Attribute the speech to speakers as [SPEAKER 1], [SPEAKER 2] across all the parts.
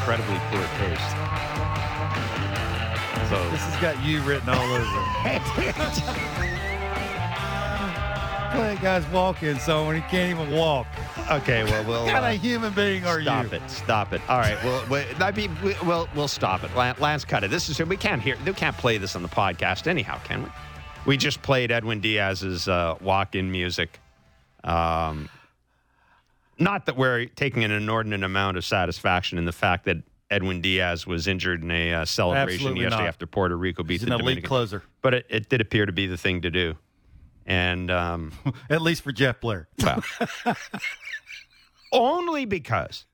[SPEAKER 1] incredibly poor taste. So
[SPEAKER 2] This has got you written all over it. Play guy's walking, so when he can't even walk.
[SPEAKER 1] okay, well we'll
[SPEAKER 2] What kind
[SPEAKER 1] uh,
[SPEAKER 2] of human being are
[SPEAKER 1] stop
[SPEAKER 2] you?
[SPEAKER 1] Stop it. Stop it. All right. Well, we, I mean, we, we'll we'll stop it. Lance, cut it. This is we can't hear. We can't play this on the podcast anyhow, can we? We just played Edwin Diaz's uh, walk-in music. Um, not that we're taking an inordinate amount of satisfaction in the fact that Edwin Diaz was injured in a uh, celebration
[SPEAKER 2] Absolutely
[SPEAKER 1] yesterday
[SPEAKER 2] not.
[SPEAKER 1] after Puerto Rico beat
[SPEAKER 2] He's
[SPEAKER 1] the
[SPEAKER 2] an elite closer,
[SPEAKER 1] But it, it did appear to be the thing to do. And um,
[SPEAKER 2] at least for Jeff Blair.
[SPEAKER 1] well, only because,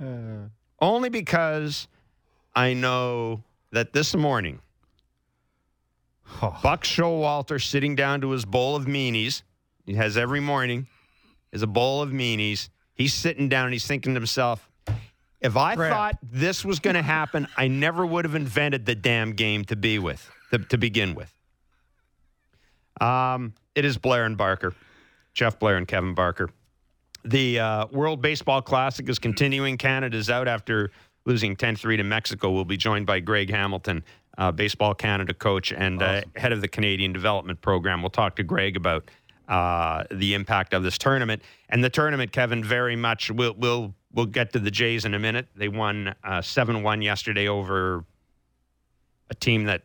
[SPEAKER 2] Uh,
[SPEAKER 1] only because I know that this morning,
[SPEAKER 2] oh,
[SPEAKER 1] Buck Showalter sitting down to his bowl of meanies, he has every morning, is a bowl of meanies. He's sitting down and he's thinking to himself, if I
[SPEAKER 2] Crap.
[SPEAKER 1] thought this was going to happen, I never would have invented the damn game to be with, to, to begin with. Um, it is Blair and Barker, Jeff Blair and Kevin Barker. The uh, World Baseball Classic is continuing. Canada's out after losing 10 3 to Mexico. We'll be joined by Greg Hamilton, uh, Baseball Canada coach and uh, head of the Canadian Development Program. We'll talk to Greg about uh, the impact of this tournament. And the tournament, Kevin, very much, we'll, we'll, we'll get to the Jays in a minute. They won 7 1 yesterday over a team that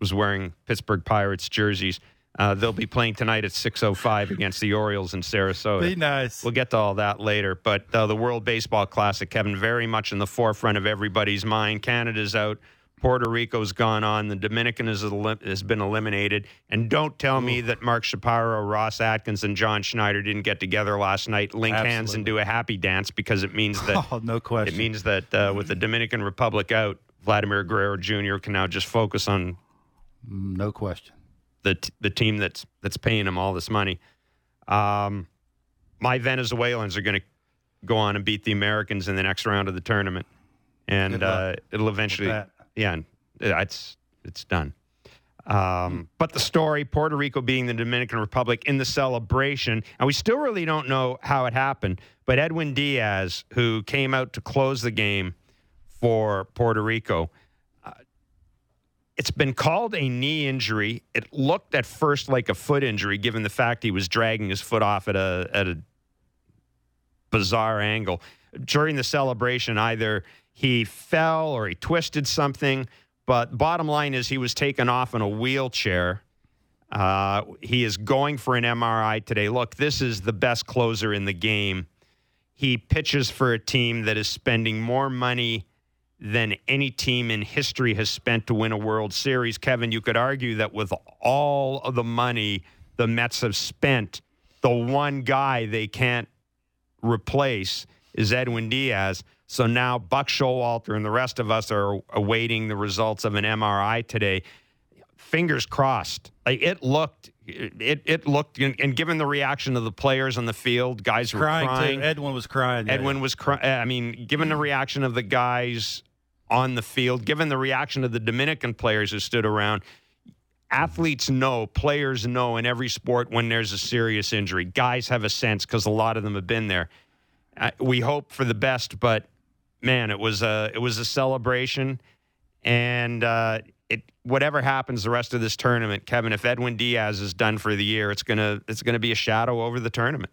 [SPEAKER 1] was wearing Pittsburgh Pirates jerseys. Uh, they'll be playing tonight at 6:05 against the Orioles in Sarasota.
[SPEAKER 2] be nice.
[SPEAKER 1] We'll get to all that later. But uh, the World Baseball Classic, Kevin, very much in the forefront of everybody's mind. Canada's out. Puerto Rico's gone on. The Dominican has, elim- has been eliminated. And don't tell me that Mark Shapiro, Ross Atkins, and John Schneider didn't get together last night, link hands, and do a happy dance because it means that
[SPEAKER 2] Oh, no question.
[SPEAKER 1] it means that uh, with the Dominican Republic out, Vladimir Guerrero Jr. can now just focus on
[SPEAKER 2] no question.
[SPEAKER 1] the t- the team that's that's paying him all this money. Um, my Venezuelans are going to go on and beat the Americans in the next round of the tournament, and uh, it'll eventually. Yeah, it's it's done. Um, but the story, Puerto Rico being the Dominican Republic in the celebration, and we still really don't know how it happened. But Edwin Diaz, who came out to close the game for Puerto Rico, it's been called a knee injury. It looked at first like a foot injury, given the fact he was dragging his foot off at a at a bizarre angle during the celebration. Either he fell or he twisted something. But bottom line is, he was taken off in a wheelchair. Uh, he is going for an MRI today. Look, this is the best closer in the game. He pitches for a team that is spending more money than any team in history has spent to win a World Series. Kevin, you could argue that with all of the money the Mets have spent, the one guy they can't replace is Edwin Diaz. So now Buck Showalter and the rest of us are awaiting the results of an MRI today. Fingers crossed. Like it looked, it it looked, and given the reaction of the players on the field, guys were
[SPEAKER 2] Crying. Edwin was crying. yeah.
[SPEAKER 1] Edwin was crying. I mean, given the reaction of the guys on the field, given the reaction of the Dominican players who stood around, athletes know, players know in every sport when there's a serious injury. Guys have a sense because a lot of them have been there. Uh, we hope for the best, but man, it was a it was a celebration, and uh, it whatever happens the rest of this tournament, Kevin. If Edwin Diaz is done for the year, it's gonna it's gonna be a shadow over the tournament.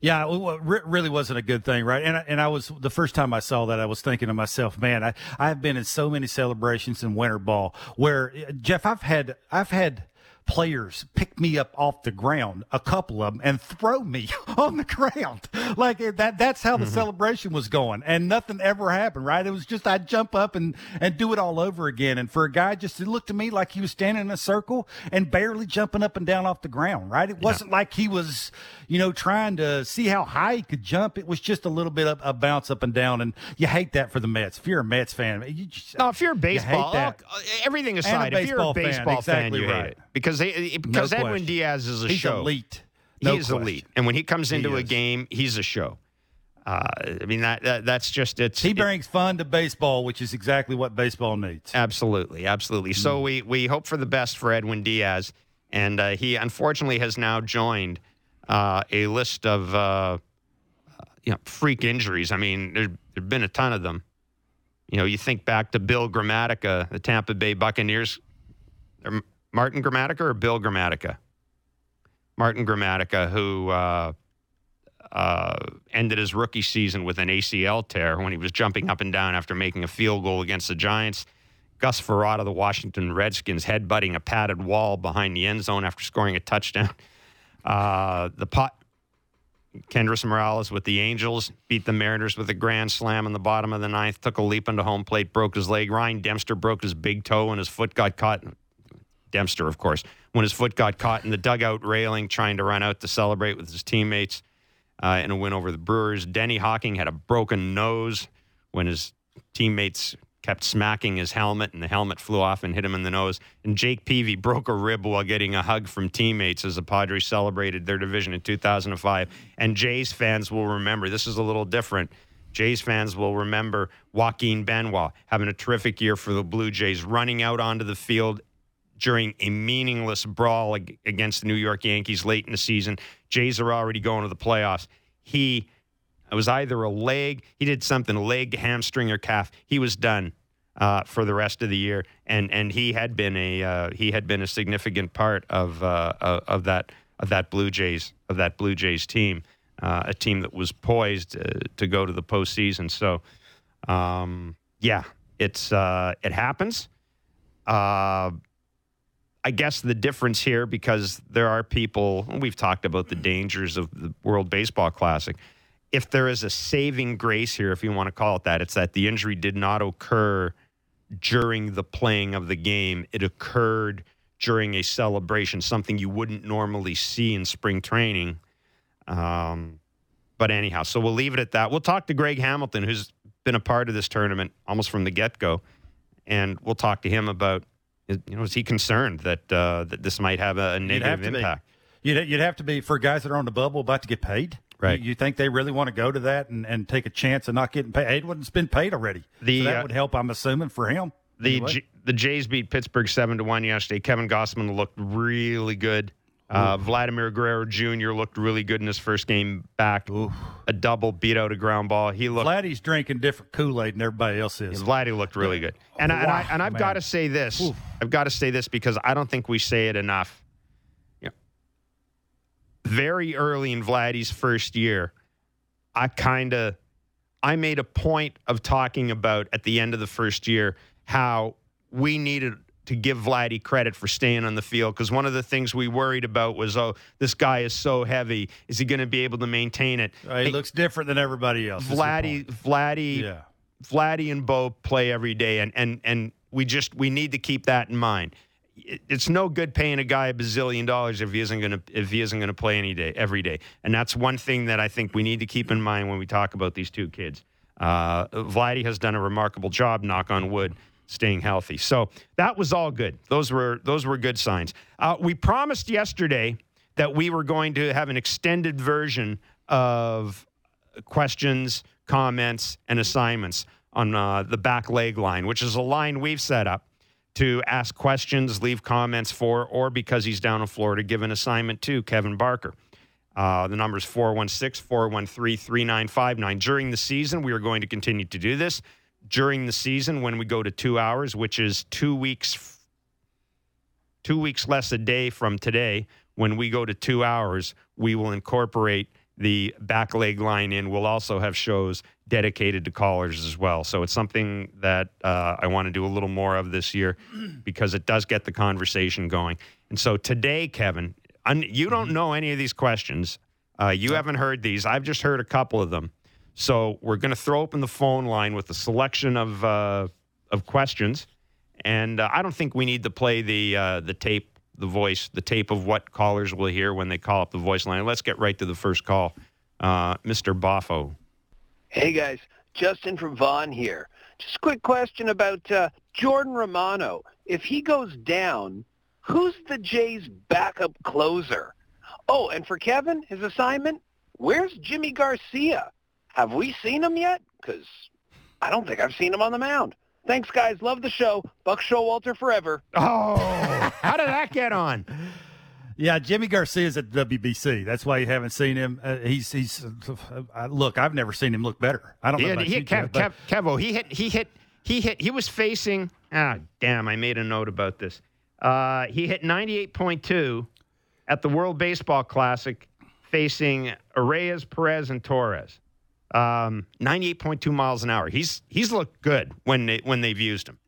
[SPEAKER 2] Yeah, it really wasn't a good thing, right? And I, and I was the first time I saw that, I was thinking to myself, man, I I've been in so many celebrations in winter ball where Jeff, I've had I've had players pick me up off the ground, a couple of them, and throw me on the ground. Like eh, that that's how the mm-hmm. celebration was going. And nothing ever happened, right? It was just I'd jump up and, and do it all over again. And for a guy just to look to me like he was standing in a circle and barely jumping up and down off the ground, right? It wasn't like he was, you know, trying to see how high he could jump. It was just a little bit of a bounce up and down. And you hate that for the Mets. If you're a Mets fan, you just,
[SPEAKER 1] No, if you're a baseball,
[SPEAKER 2] that.
[SPEAKER 1] look, uh, everything aside, if you're a
[SPEAKER 2] fan,
[SPEAKER 1] baseball fan,
[SPEAKER 2] exactly
[SPEAKER 1] you hate it because they, because
[SPEAKER 2] No
[SPEAKER 1] Edwin
[SPEAKER 2] question.
[SPEAKER 1] Diaz is a
[SPEAKER 2] he's
[SPEAKER 1] show.
[SPEAKER 2] elite. No
[SPEAKER 1] he's
[SPEAKER 2] question.
[SPEAKER 1] elite, and when he comes into
[SPEAKER 2] He
[SPEAKER 1] a game, he's a show. Uh, I mean that, that that's just it's
[SPEAKER 2] He
[SPEAKER 1] it-
[SPEAKER 2] brings fun to baseball, which is exactly what baseball needs.
[SPEAKER 1] absolutely, absolutely. So
[SPEAKER 2] Hmm.
[SPEAKER 1] we we hope for the best for Edwin Diaz, and uh, he unfortunately has now joined uh, a list of uh, you know, freak injuries. I mean, there there've been a ton of them. You know, you think back to Bill Gramatica, the Tampa Bay Buccaneers. Or Martin Gramatica or Bill Gramatica? Martin Gramatica, who uh, uh, ended his rookie season with an ACL tear when he was jumping up and down after making a field goal against the Giants. Gus Frerotte, the Washington Redskins, headbutting a padded wall behind the end zone after scoring a touchdown. Uh, the pot. Kendrys Morales with the Angels beat the Mariners with a grand slam in the bottom of the ninth. Took a leap into home plate, broke his leg. Ryan Dempster broke his big toe, and his foot got caught. Dempster, of course, when his foot got caught in the dugout railing, trying to run out to celebrate with his teammates uh, in a win over the Brewers. Denny Hocking had a broken nose when his teammates kept smacking his helmet, and the helmet flew off and hit him in the nose. And Jake Peavy broke a rib while getting a hug from teammates as the Padres celebrated their division in 2005. And Jays fans will remember this is a little different. Jays fans will remember Joaquin Benoit having a terrific year for the Blue Jays, running out onto the field during a meaningless brawl against the New York Yankees late in the season. Jays are already going to the playoffs. He it was either a leg, he did something, leg, hamstring, or calf. He was done uh, for the rest of the year, and and he had been a uh, he had been a significant part of uh, of that of that Blue Jays of that Blue Jays team, uh, a team that was poised uh, to go to the postseason. So, um, yeah, it's uh, it happens. I guess the difference here, because there are people, we've talked about the dangers of the World Baseball Classic if there is a saving grace here, if you want to call it that, it's that the injury did not occur during the playing of the game. It occurred during a celebration, something you wouldn't normally see in spring training. Um, but anyhow, so we'll leave it at that. We'll talk to Greg Hamilton, who's been a part of this tournament almost from the get go, and we'll talk to him about, you know, is he concerned that uh, that this might have a negative
[SPEAKER 2] you'd
[SPEAKER 1] impact?
[SPEAKER 2] Be. You'd, you'd have to be for guys that are on the bubble about to get paid.
[SPEAKER 1] Right.
[SPEAKER 2] You, you, think they really want to go to that and, and take a chance of not getting paid? Hayden's been paid already. The, so that uh, would help, I'm assuming, for him.
[SPEAKER 1] The anyway. The Jays beat Pittsburgh seven to one yesterday. Kevin Gausman looked really good. Uh, Vladimir Guerrero Jr. looked really good in his first game back. Ooh. A double beat out a ground ball. He looked.
[SPEAKER 2] Vladdy's drinking different Kool Aid than everybody else is.
[SPEAKER 1] Vladdy looked really good. And, wow, I, and, I, and I've got to say this. Ooh. I've got to say this because I don't think we say it enough. Know, very early in Vladdy's first year, I kind of I made a point of talking about at the end of the first year how we needed to give Vladdy credit for staying on the field because one of the things we worried about was, oh, this guy is so heavy. Is he going to be able to maintain it?
[SPEAKER 2] Uh, he hey, looks different than everybody else.
[SPEAKER 1] Vladdy, Vladdy, yeah. Vladdy and Bo play every day, and and and we just we need to keep that in mind it's no good paying a guy a bazillion dollars if he isn't going to if he isn't going to play any day every day. And that's one thing that I think we need to keep in mind when we talk about these two kids. Uh, Vladdy has done a remarkable job, knock on wood, staying healthy. So that was all good. Those were those were good signs. Uh, we promised yesterday that we were going to have an extended version of questions, comments, and assignments on uh, the back leg line, which is a line we've set up to ask questions, leave comments for, or because he's down in Florida, give an assignment to Kevin Barker. Uh, the number is 416 413 3959. During the season, we are going to continue to do this. During the season, when we go to two hours, which is two weeks, two weeks less a day from today, when we go to two hours, we will incorporate the back leg line in. We'll also have shows dedicated to callers as well. So it's something that uh, I want to do a little more of this year because it does get the conversation going. And so today, Kevin, un- you don't mm-hmm. know any of these questions. Uh, you haven't heard these. I've just heard a couple of them. So we're going to throw open the phone line with a selection of uh, of questions, and uh, I don't think we need to play the uh, the tape the voice, the tape of what callers will hear when they call up the voice line. Let's get right to the first call. Uh, Mr. Boffo.
[SPEAKER 3] Hey, guys. Justin from Vaughn here. Just a quick question about uh, Jordan Romano. If he goes down, who's the Jays' backup closer? Oh, and for Kevin, his assignment, where's Jimmy Garcia? Have we seen him yet? Because I don't think I've seen him on the mound. Thanks, guys. Love the show. Buck Showalter forever.
[SPEAKER 1] Oh, how did that get on?
[SPEAKER 2] Yeah, Jimmy Garcia's at WBC. That's why you haven't seen him. Uh, he's he's uh, look. I've never seen him look better. I don't
[SPEAKER 1] He
[SPEAKER 2] know.
[SPEAKER 1] hit,
[SPEAKER 2] about
[SPEAKER 1] he hit Kev,
[SPEAKER 2] Jeff,
[SPEAKER 1] Kev, Kevo. He hit. He hit. He hit. He was facing. Ah, damn! I made a note about this. Uh, he hit 98.2 at the World Baseball Classic, facing Reyes, Perez, and Torres. Um, 98.2 miles an hour. He's he's looked good when they, when they've used him.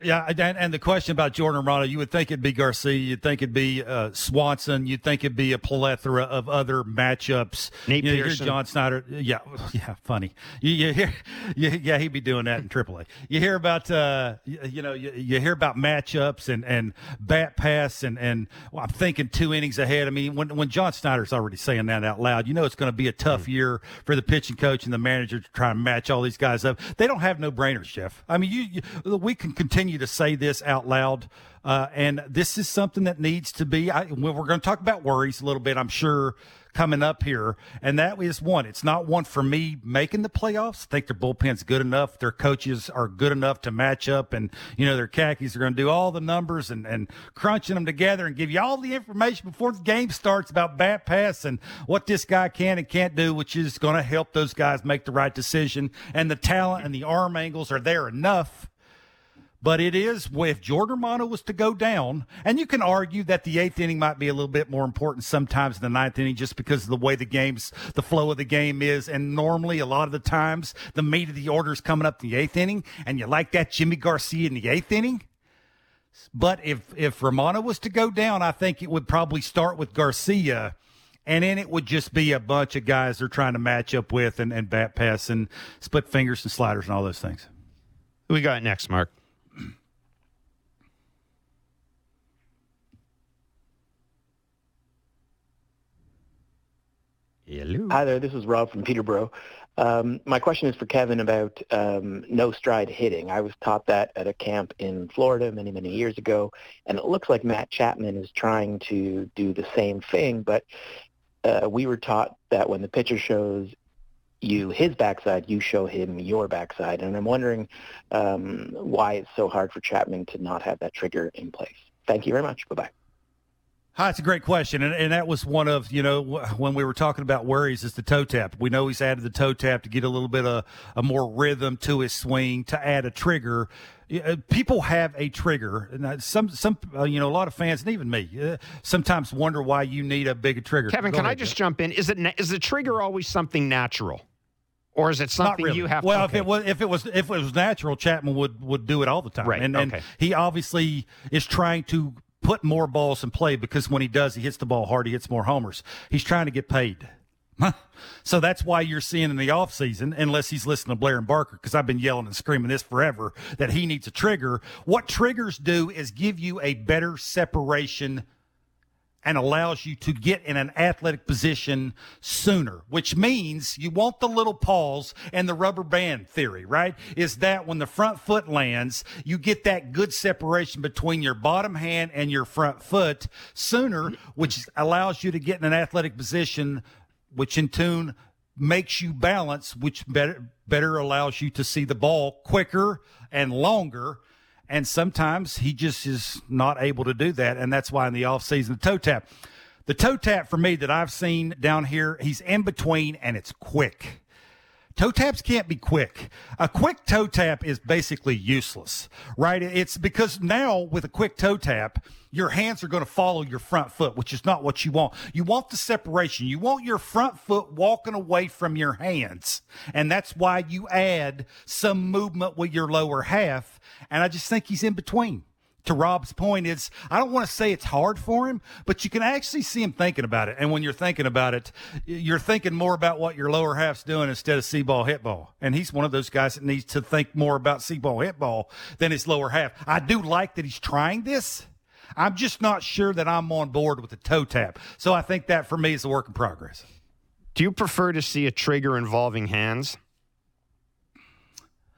[SPEAKER 2] Yeah, and, and the question about Jordan Romano, you would think it'd be Garcia, you'd think it'd be uh, Swanson, you'd think it'd be a plethora of other matchups.
[SPEAKER 1] Nate
[SPEAKER 2] you know,
[SPEAKER 1] Pearson.
[SPEAKER 2] John Schneider, yeah, yeah, funny. You, you hear, you, yeah, he'd be doing that in AAA. You hear about, uh, you, you know, you, you hear about matchups and and bat pass and and well, I'm thinking two innings ahead. I mean, when when John Schneider's already saying that out loud, you know it's going to be a tough
[SPEAKER 1] Hmm.
[SPEAKER 2] year for the pitching coach and the manager to try and match all these guys up. They don't have no brainers, Jeff. I mean, you, you we can continue to say this out loud, uh, and this is something that needs to be. I, we're going to talk about worries a little bit, I'm sure, coming up here, and that is one. It's not one for me making the playoffs. I think their bullpen's good enough. Their coaches are good enough to match up, and you know their khakis are going to do all the numbers and and crunching them together and give you all the information before the game starts about bat pass and what this guy can and can't do, which is going to help those guys make the right decision. And the talent and the arm angles are there enough. But it is if Jordan Romano was to go down, and you can argue that the eighth inning might be a little bit more important sometimes than the ninth inning, just because of the way the game's the flow of the game is. And normally, a lot of the times, the meat of the order is coming up in the eighth inning, and you like that Jimmy Garcia in the eighth inning. But if if Romano was to go down, I think it would probably start with Garcia. And then it would just be a bunch of guys they're trying to match up with and, and bat pass and split fingers and sliders and all those things.
[SPEAKER 1] Who we got next, Mark? Hello.
[SPEAKER 4] Hi there, this is Rob from Peterborough. Um, my question is for Kevin about um, no stride hitting. I was taught that at a camp in Florida many, many years ago, and it looks like Matt Chapman is trying to do the same thing, but uh, we were taught that when the pitcher shows you his backside, you show him your backside, and I'm wondering um, why it's so hard for Chapman to not have that trigger in place. Thank you very much. Bye-bye.
[SPEAKER 2] Hi, it's a great question, and, and that was one of you know when we were talking about worries is the toe tap. We know he's added the toe tap to get a little bit of a more rhythm to his swing to add a trigger. Uh, People have a trigger, and some some uh, you know a lot of fans and even me uh, sometimes wonder why you need a bigger trigger.
[SPEAKER 1] Kevin,
[SPEAKER 2] Go
[SPEAKER 1] can I just
[SPEAKER 2] Jeff.
[SPEAKER 1] jump in? Is it is the trigger always something natural, or is it something
[SPEAKER 2] really.
[SPEAKER 1] you have?
[SPEAKER 2] well,
[SPEAKER 1] to,
[SPEAKER 2] if it was if it was if it was natural, Chapman would would do it all the time,
[SPEAKER 1] Right,
[SPEAKER 2] and, and he obviously is trying to put more balls in play because when he does, he hits the ball hard, he hits more homers. He's trying to get paid. So that's why you're seeing in the offseason, unless he's listening to Blair and Barker, because I've been yelling and screaming this forever, that he needs a trigger. What triggers do is give you a better separation and allows you to get in an athletic position sooner, which means you want the little pause and the rubber band theory, right? Is that when the front foot lands, you get that good separation between your bottom hand and your front foot sooner, which allows you to get in an athletic position, which in tune makes you balance, which better, better allows you to see the ball quicker and longer. And sometimes he just is not able to do that. And that's why in the offseason, the toe tap, the toe tap for me that I've seen down here, he's in between and it's quick. Toe taps can't be quick. A quick toe tap is basically useless, right? It's because now with a quick toe tap, your hands are going to follow your front foot, which is not what you want. You want the separation. You want your front foot walking away from your hands. And that's why you add some movement with your lower half. And I just think he's in between to Rob's point is I don't want to say it's hard for him, but you can actually see him thinking about it. And when you're thinking about it, you're thinking more about what your lower half's doing instead of see ball, hit ball. And he's one of those guys that needs to think more about see ball, hit ball than his lower half. I do like that he's trying this. I'm just not sure that I'm on board with the toe tap. So I think that for me is a work in progress.
[SPEAKER 1] Do you prefer to see a trigger involving hands?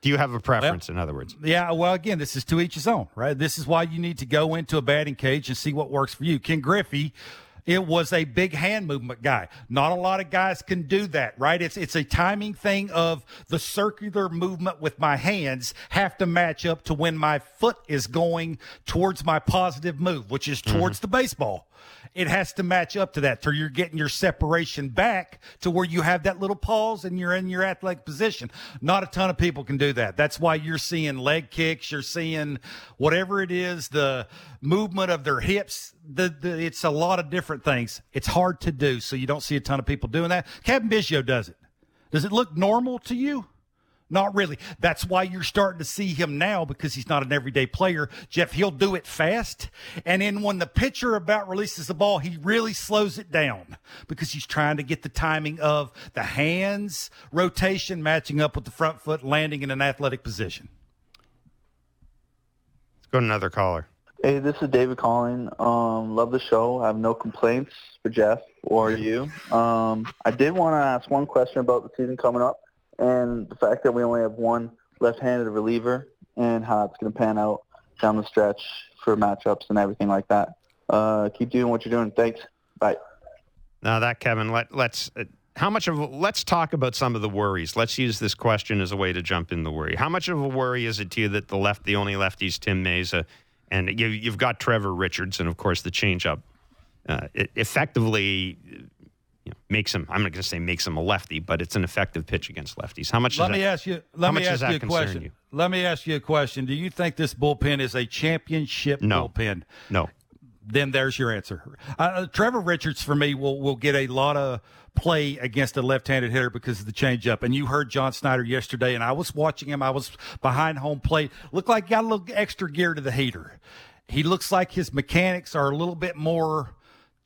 [SPEAKER 1] Do you have a preference, in other words?
[SPEAKER 2] Yeah, well, again, this is to each his own, right? This is why you need to go into a batting cage and see what works for you. Ken Griffey, it was a big hand movement guy. Not a lot of guys can do that, right? It's it's a timing thing of the circular movement with my hands have to match up to when my foot is going towards my positive move, which is mm-hmm. towards the baseball. It has to match up to that. So you're getting your separation back to where you have that little pause and you're in your athletic position. Not a ton of people can do that. That's why you're seeing leg kicks. You're seeing whatever it is, the movement of their hips. The, the it's a lot of different things. It's hard to do. So you don't see a ton of people doing that. Cavan Biggio does it. Does it look normal to you? Not really. That's why you're starting to see him now because he's not an everyday player. Jeff, he'll do it fast. And then when the pitcher about releases the ball, he really slows it down because he's trying to get the timing of the hands rotation matching up with the front foot landing in an athletic position.
[SPEAKER 1] Let's go to another caller.
[SPEAKER 5] Hey, this is David calling. Um, love the show. I have no complaints for Jeff or you. Um, I did want to ask one question about the season coming up and the fact that we only have one left-handed reliever and how it's going to pan out down the stretch for matchups and everything like that. Uh, keep doing what you're doing. Thanks. Bye.
[SPEAKER 1] Now that Kevin, let let's uh, how much of let's talk about some of the worries. Let's use this question as a way to jump in the worry. How much of a worry is it to you that the left, the only lefties, Tim Mayza, and you, you've got Trevor Richards, and of course the changeup, uh, effectively you know, makes him. I'm not going to say makes him a lefty, but it's an effective pitch against lefties. How much?
[SPEAKER 2] Let
[SPEAKER 1] does
[SPEAKER 2] me
[SPEAKER 1] that,
[SPEAKER 2] ask you. Let me ask you a question.
[SPEAKER 1] you?
[SPEAKER 2] Let me ask you a question. Do you think this bullpen is a championship
[SPEAKER 1] No.
[SPEAKER 2] bullpen?
[SPEAKER 1] No.
[SPEAKER 2] then there's your answer. Uh, Trevor Richards for me will will get a lot of play against a left-handed hitter because of the changeup. And you heard John Schneider yesterday, and I was watching him. I was behind home plate. Looked like he got a little extra gear to the heater. He looks like his mechanics are a little bit more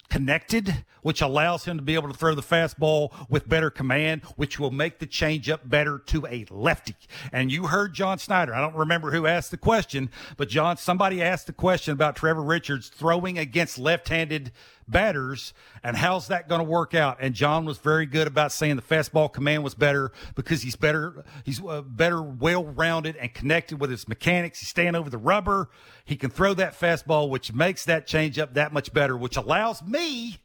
[SPEAKER 2] connected, which allows him to be able to throw the fastball with better command, which will make the changeup better to a lefty. And you heard John Schneider. I don't remember who asked the question, but John, somebody asked the question about Trevor Richards throwing against left-handed batters and how's that going to work out? And john was very good about saying the fastball command was better because he's better he's uh, better well-rounded and connected with his mechanics. He's staying over the rubber. He can throw that fastball which makes that changeup that much better which allows me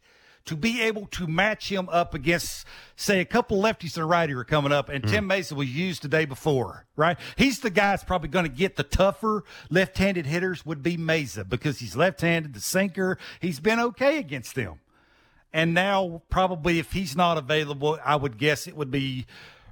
[SPEAKER 2] to be able to match him up against, say, a couple lefties and a righty are coming up, and Tim mm. Mason was used the day before, right? He's the guy that's probably going to get the tougher left-handed hitters would be Mayza because he's left-handed, the sinker. He's been okay against them. And now probably if he's not available, I would guess it would be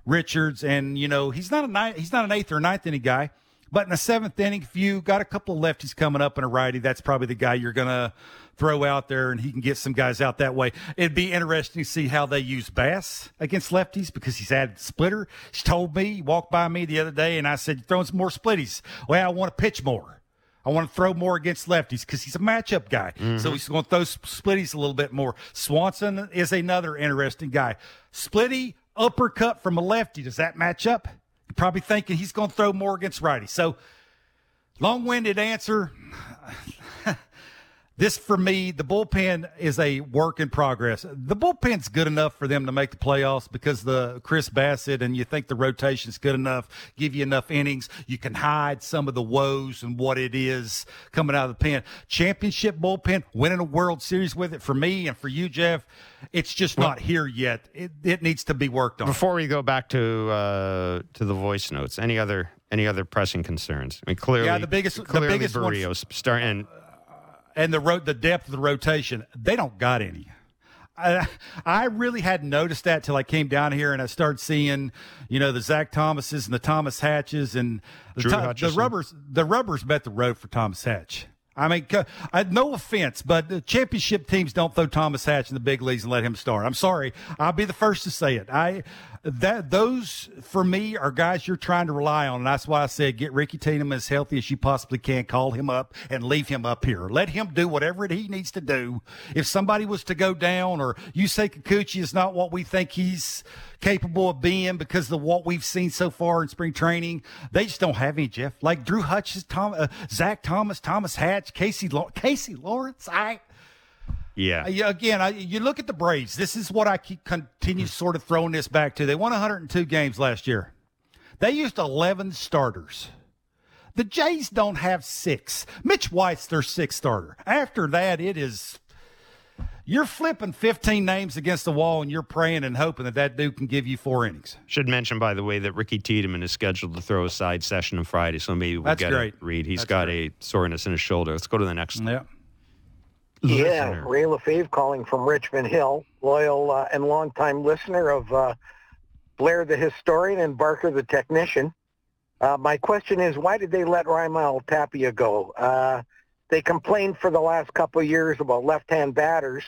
[SPEAKER 2] Richards. And, you know, he's not a ni- he's not an eighth or ninth inning guy. But in the seventh inning, if you got a couple of lefties coming up and a righty, that's probably the guy you're going to throw out there, and he can get some guys out that way. It'd be interesting to see how they use Bass against lefties because he's added splitter. He told me, he walked by me the other day, and I said, You're throwing some more splitties. Well, I want to pitch more. I want to throw more against lefties because he's a matchup guy. Mm-hmm. So he's going to throw splitties a little bit more. Swanson is another interesting guy. Splitty, uppercut from a lefty. Does that match up? Probably thinking he's going to throw more against righty. So long winded answer. This for me, the bullpen is a work in progress. The bullpen's good enough for them to make the playoffs because the Chris Bassitt and you think the rotation's good enough, give you enough innings. You can hide some of the woes and what it is coming out of the pen. Championship bullpen, winning a World Series with it for me and for you, Jeff, it's just not here yet. It, it needs to be worked on.
[SPEAKER 1] Before we go back to uh, to the voice notes, any other any other pressing concerns? I mean, clearly,
[SPEAKER 2] Yeah, the biggest- the
[SPEAKER 1] clearly
[SPEAKER 2] biggest one-
[SPEAKER 1] Berrios start and
[SPEAKER 2] and the ro- the depth of the rotation, they don't got any. I, I really hadn't noticed that till I came down here and I started seeing, you know, the Zach Thompsons and the Thomas Hatches and the, the rubbers. The rubbers met the road for Thomas Hatch. I mean, I, no offense, but the championship teams don't throw Thomas Hatch in the big leagues and let him start. I'm sorry. I'll be the first to say it. I that those for me are guys you're trying to rely on, and that's why I said get Ricky Tiedemann as healthy as you possibly can. Call him up and leave him up here. Let him do whatever he needs to do. If somebody was to go down, or you say Kikuchi is not what we think he's capable of being because of what we've seen so far in spring training, they just don't have any. Jeff like Drew Hutchison, Tom, uh, Zach Thompson, Thomas Hatch, Casey Casey Lawrence. I.
[SPEAKER 1] yeah,
[SPEAKER 2] again, I, you look at the Braves. This is what I keep continue hmm. sort of throwing this back to. They won 102 games last year. They used 11 starters. The Jays don't have six. Mitch White's their sixth starter. After that, it is you're flipping 15 names against the wall and you're praying and hoping that that dude can give you four innings.
[SPEAKER 1] should mention by the way that Ricky Tiedemann is scheduled to throw a side session on Friday, so maybe we'll
[SPEAKER 2] That's
[SPEAKER 1] get
[SPEAKER 2] great.
[SPEAKER 1] a read. He's
[SPEAKER 2] That's
[SPEAKER 1] got
[SPEAKER 2] great.
[SPEAKER 1] a soreness in his shoulder. Let's go to the next.
[SPEAKER 2] Yeah.
[SPEAKER 6] Yeah. Ray LaFave calling from Richmond Hill, loyal uh, and longtime listener of uh, Blair the historian and Barker the technician. Uh, my question is, why did they let Raimel Tapia go? Uh, they complained for the last couple of years about left-hand batters,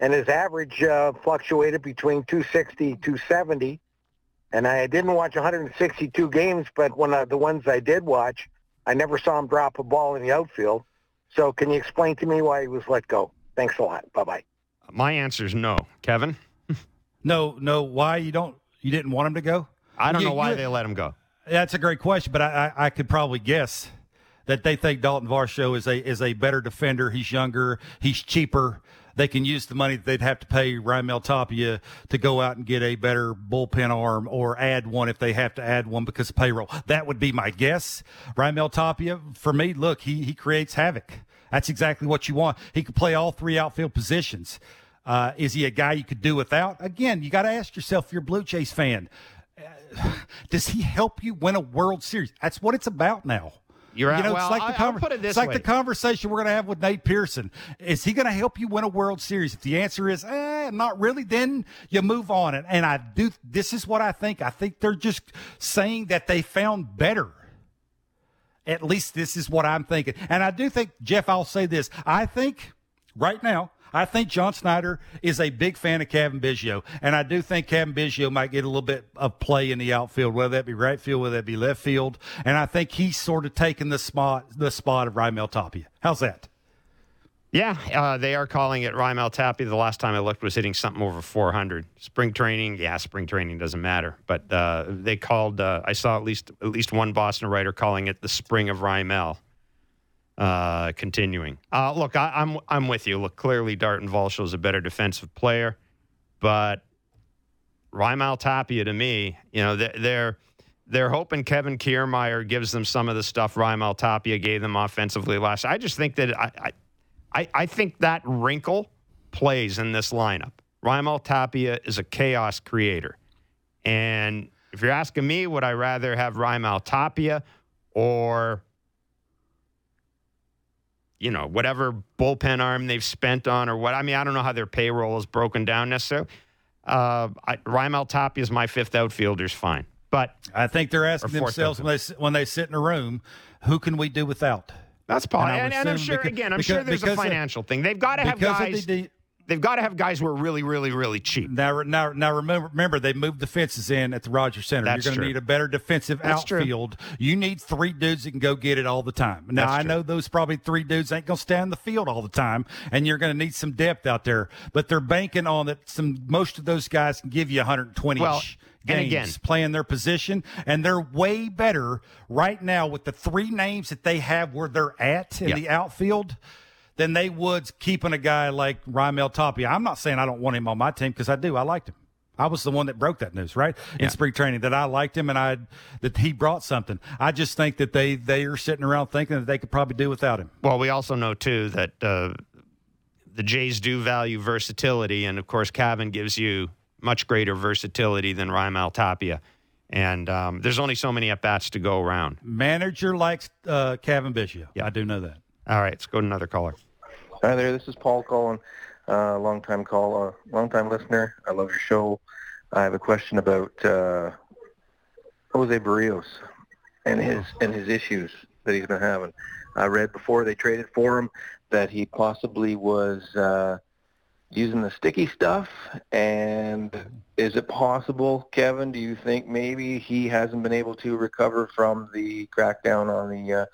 [SPEAKER 6] and his average uh, fluctuated between 260 270. And I didn't watch 162 games, but when uh, the ones I did watch, I never saw him drop a ball in the outfield. So can you explain to me why he was let go? Thanks a lot. Bye-bye.
[SPEAKER 1] My answer is no. Kevin?
[SPEAKER 2] No, no. Why you don't? You didn't want him to go?
[SPEAKER 1] I don't
[SPEAKER 2] You-
[SPEAKER 1] know why
[SPEAKER 2] you-
[SPEAKER 1] they let him go.
[SPEAKER 2] That's a great question, but I, I, I could probably guess that they think Dalton Varsho is a is a better defender. He's younger. He's cheaper. They can use the money that they'd have to pay Raimel Tapia to go out and get a better bullpen arm or add one if they have to add one because of payroll. That would be my guess. Raimel Tapia, for me, look, he he creates havoc. That's exactly what you want. He could play all three outfield positions. Uh, is he a guy you could do without? Again, you got to ask yourself if you're a Blue Jays fan does he help you win a World Series? That's what it's about now.
[SPEAKER 1] You're
[SPEAKER 2] you know,
[SPEAKER 1] well,
[SPEAKER 2] it's like the
[SPEAKER 1] I'll
[SPEAKER 2] conver-
[SPEAKER 1] put it this
[SPEAKER 2] it's like the conversation we're going to have with Nate Pearson. Is he going to help you win a World Series? If the answer is eh, not really, then you move on. And, and I do. This is what I think. I think they're just saying that they found better. At least this is what I'm thinking. And I do think, Jeff, I'll say this. I think right now, I think John Schneider is a big fan of Cavan Biggio. And I do think Cavan Biggio might get a little bit of play in the outfield, whether that be right field, whether that be left field. And I think he's sort of taken the spot, the spot of Raimel Tapia. How's that?
[SPEAKER 1] Yeah, uh, they are calling it Raimel Tapia. The last time I looked was hitting something over 400. Spring training, yeah, spring training doesn't matter. But uh, they called. Uh, I saw at least at least one Boston writer calling it the spring of Raimel. Uh, continuing. Uh, look, I, I'm I'm with you. Look, clearly Dalton Varsho is a better defensive player, but Raimel Tapia to me, you know, they're. they're hoping Kevin Kiermaier gives them some of the stuff Raimel Tapia gave them offensively last. I just think that I, I I, think that wrinkle plays in this lineup. Raimel Tapia is a chaos creator. And if you're asking me, would I rather have Raimel Tapia or, you know, whatever bullpen arm they've spent on or what? I mean, I don't know how their payroll is broken down necessarily. Uh, I, Tapia is my fifth outfielder's fine. But
[SPEAKER 2] I think they're asking themselves when they, when they sit in a room, who can we do without?
[SPEAKER 1] that's
[SPEAKER 2] And
[SPEAKER 1] possible. And, and I'm sure,
[SPEAKER 2] because-
[SPEAKER 1] again, I'm
[SPEAKER 2] because-
[SPEAKER 1] sure there's a
[SPEAKER 2] because of-
[SPEAKER 1] financial thing. They've got to have guys.
[SPEAKER 2] the, the
[SPEAKER 1] they've got to have guys who are really, really, really cheap.
[SPEAKER 2] Now, now, now remember, remember, they moved the fences in at the Rogers Center.
[SPEAKER 1] That's
[SPEAKER 2] You're going to need a better defensive
[SPEAKER 1] That's true.
[SPEAKER 2] outfield. You need three dudes that can go get it all the time. Now,
[SPEAKER 1] That's
[SPEAKER 2] I
[SPEAKER 1] true.
[SPEAKER 2] know those probably three dudes ain't going to stand in the field all the time, and you're going to need some depth out there. But they're banking on that. Some most of those guys can give you 120
[SPEAKER 1] Well,
[SPEAKER 2] games
[SPEAKER 1] again-
[SPEAKER 2] playing their position, and they're way better right now with the three names that they have where they're at in
[SPEAKER 1] Yeah.
[SPEAKER 2] the outfield than they would keeping a guy like Raimel Tapia. I'm not saying I don't want him on my team because I do. I liked him. I was the one that broke that news, right? In
[SPEAKER 1] Yeah.
[SPEAKER 2] spring training that I liked him and I that he brought something. I just think that they they are sitting around thinking that they could probably do without him.
[SPEAKER 1] Well, we also know too that uh, the Jays do value versatility, and of course, Cavan gives you much greater versatility than Raimel Tapia. And um, there's only so many at bats to go around.
[SPEAKER 2] Manager likes uh, Cavan Biggio.
[SPEAKER 1] Yeah.
[SPEAKER 2] I do know that.
[SPEAKER 1] All right, let's go to another caller.
[SPEAKER 7] Hi there, this is Paul calling. Uh, long time call, uh, long time listener. I love your show. I have a question about uh, Jose Berrios and his and his issues that he's been having. I read before they traded for him that he possibly was uh, using the sticky stuff. And is it possible, Kevin? Do you think maybe he hasn't been able to recover from the crackdown on the uh,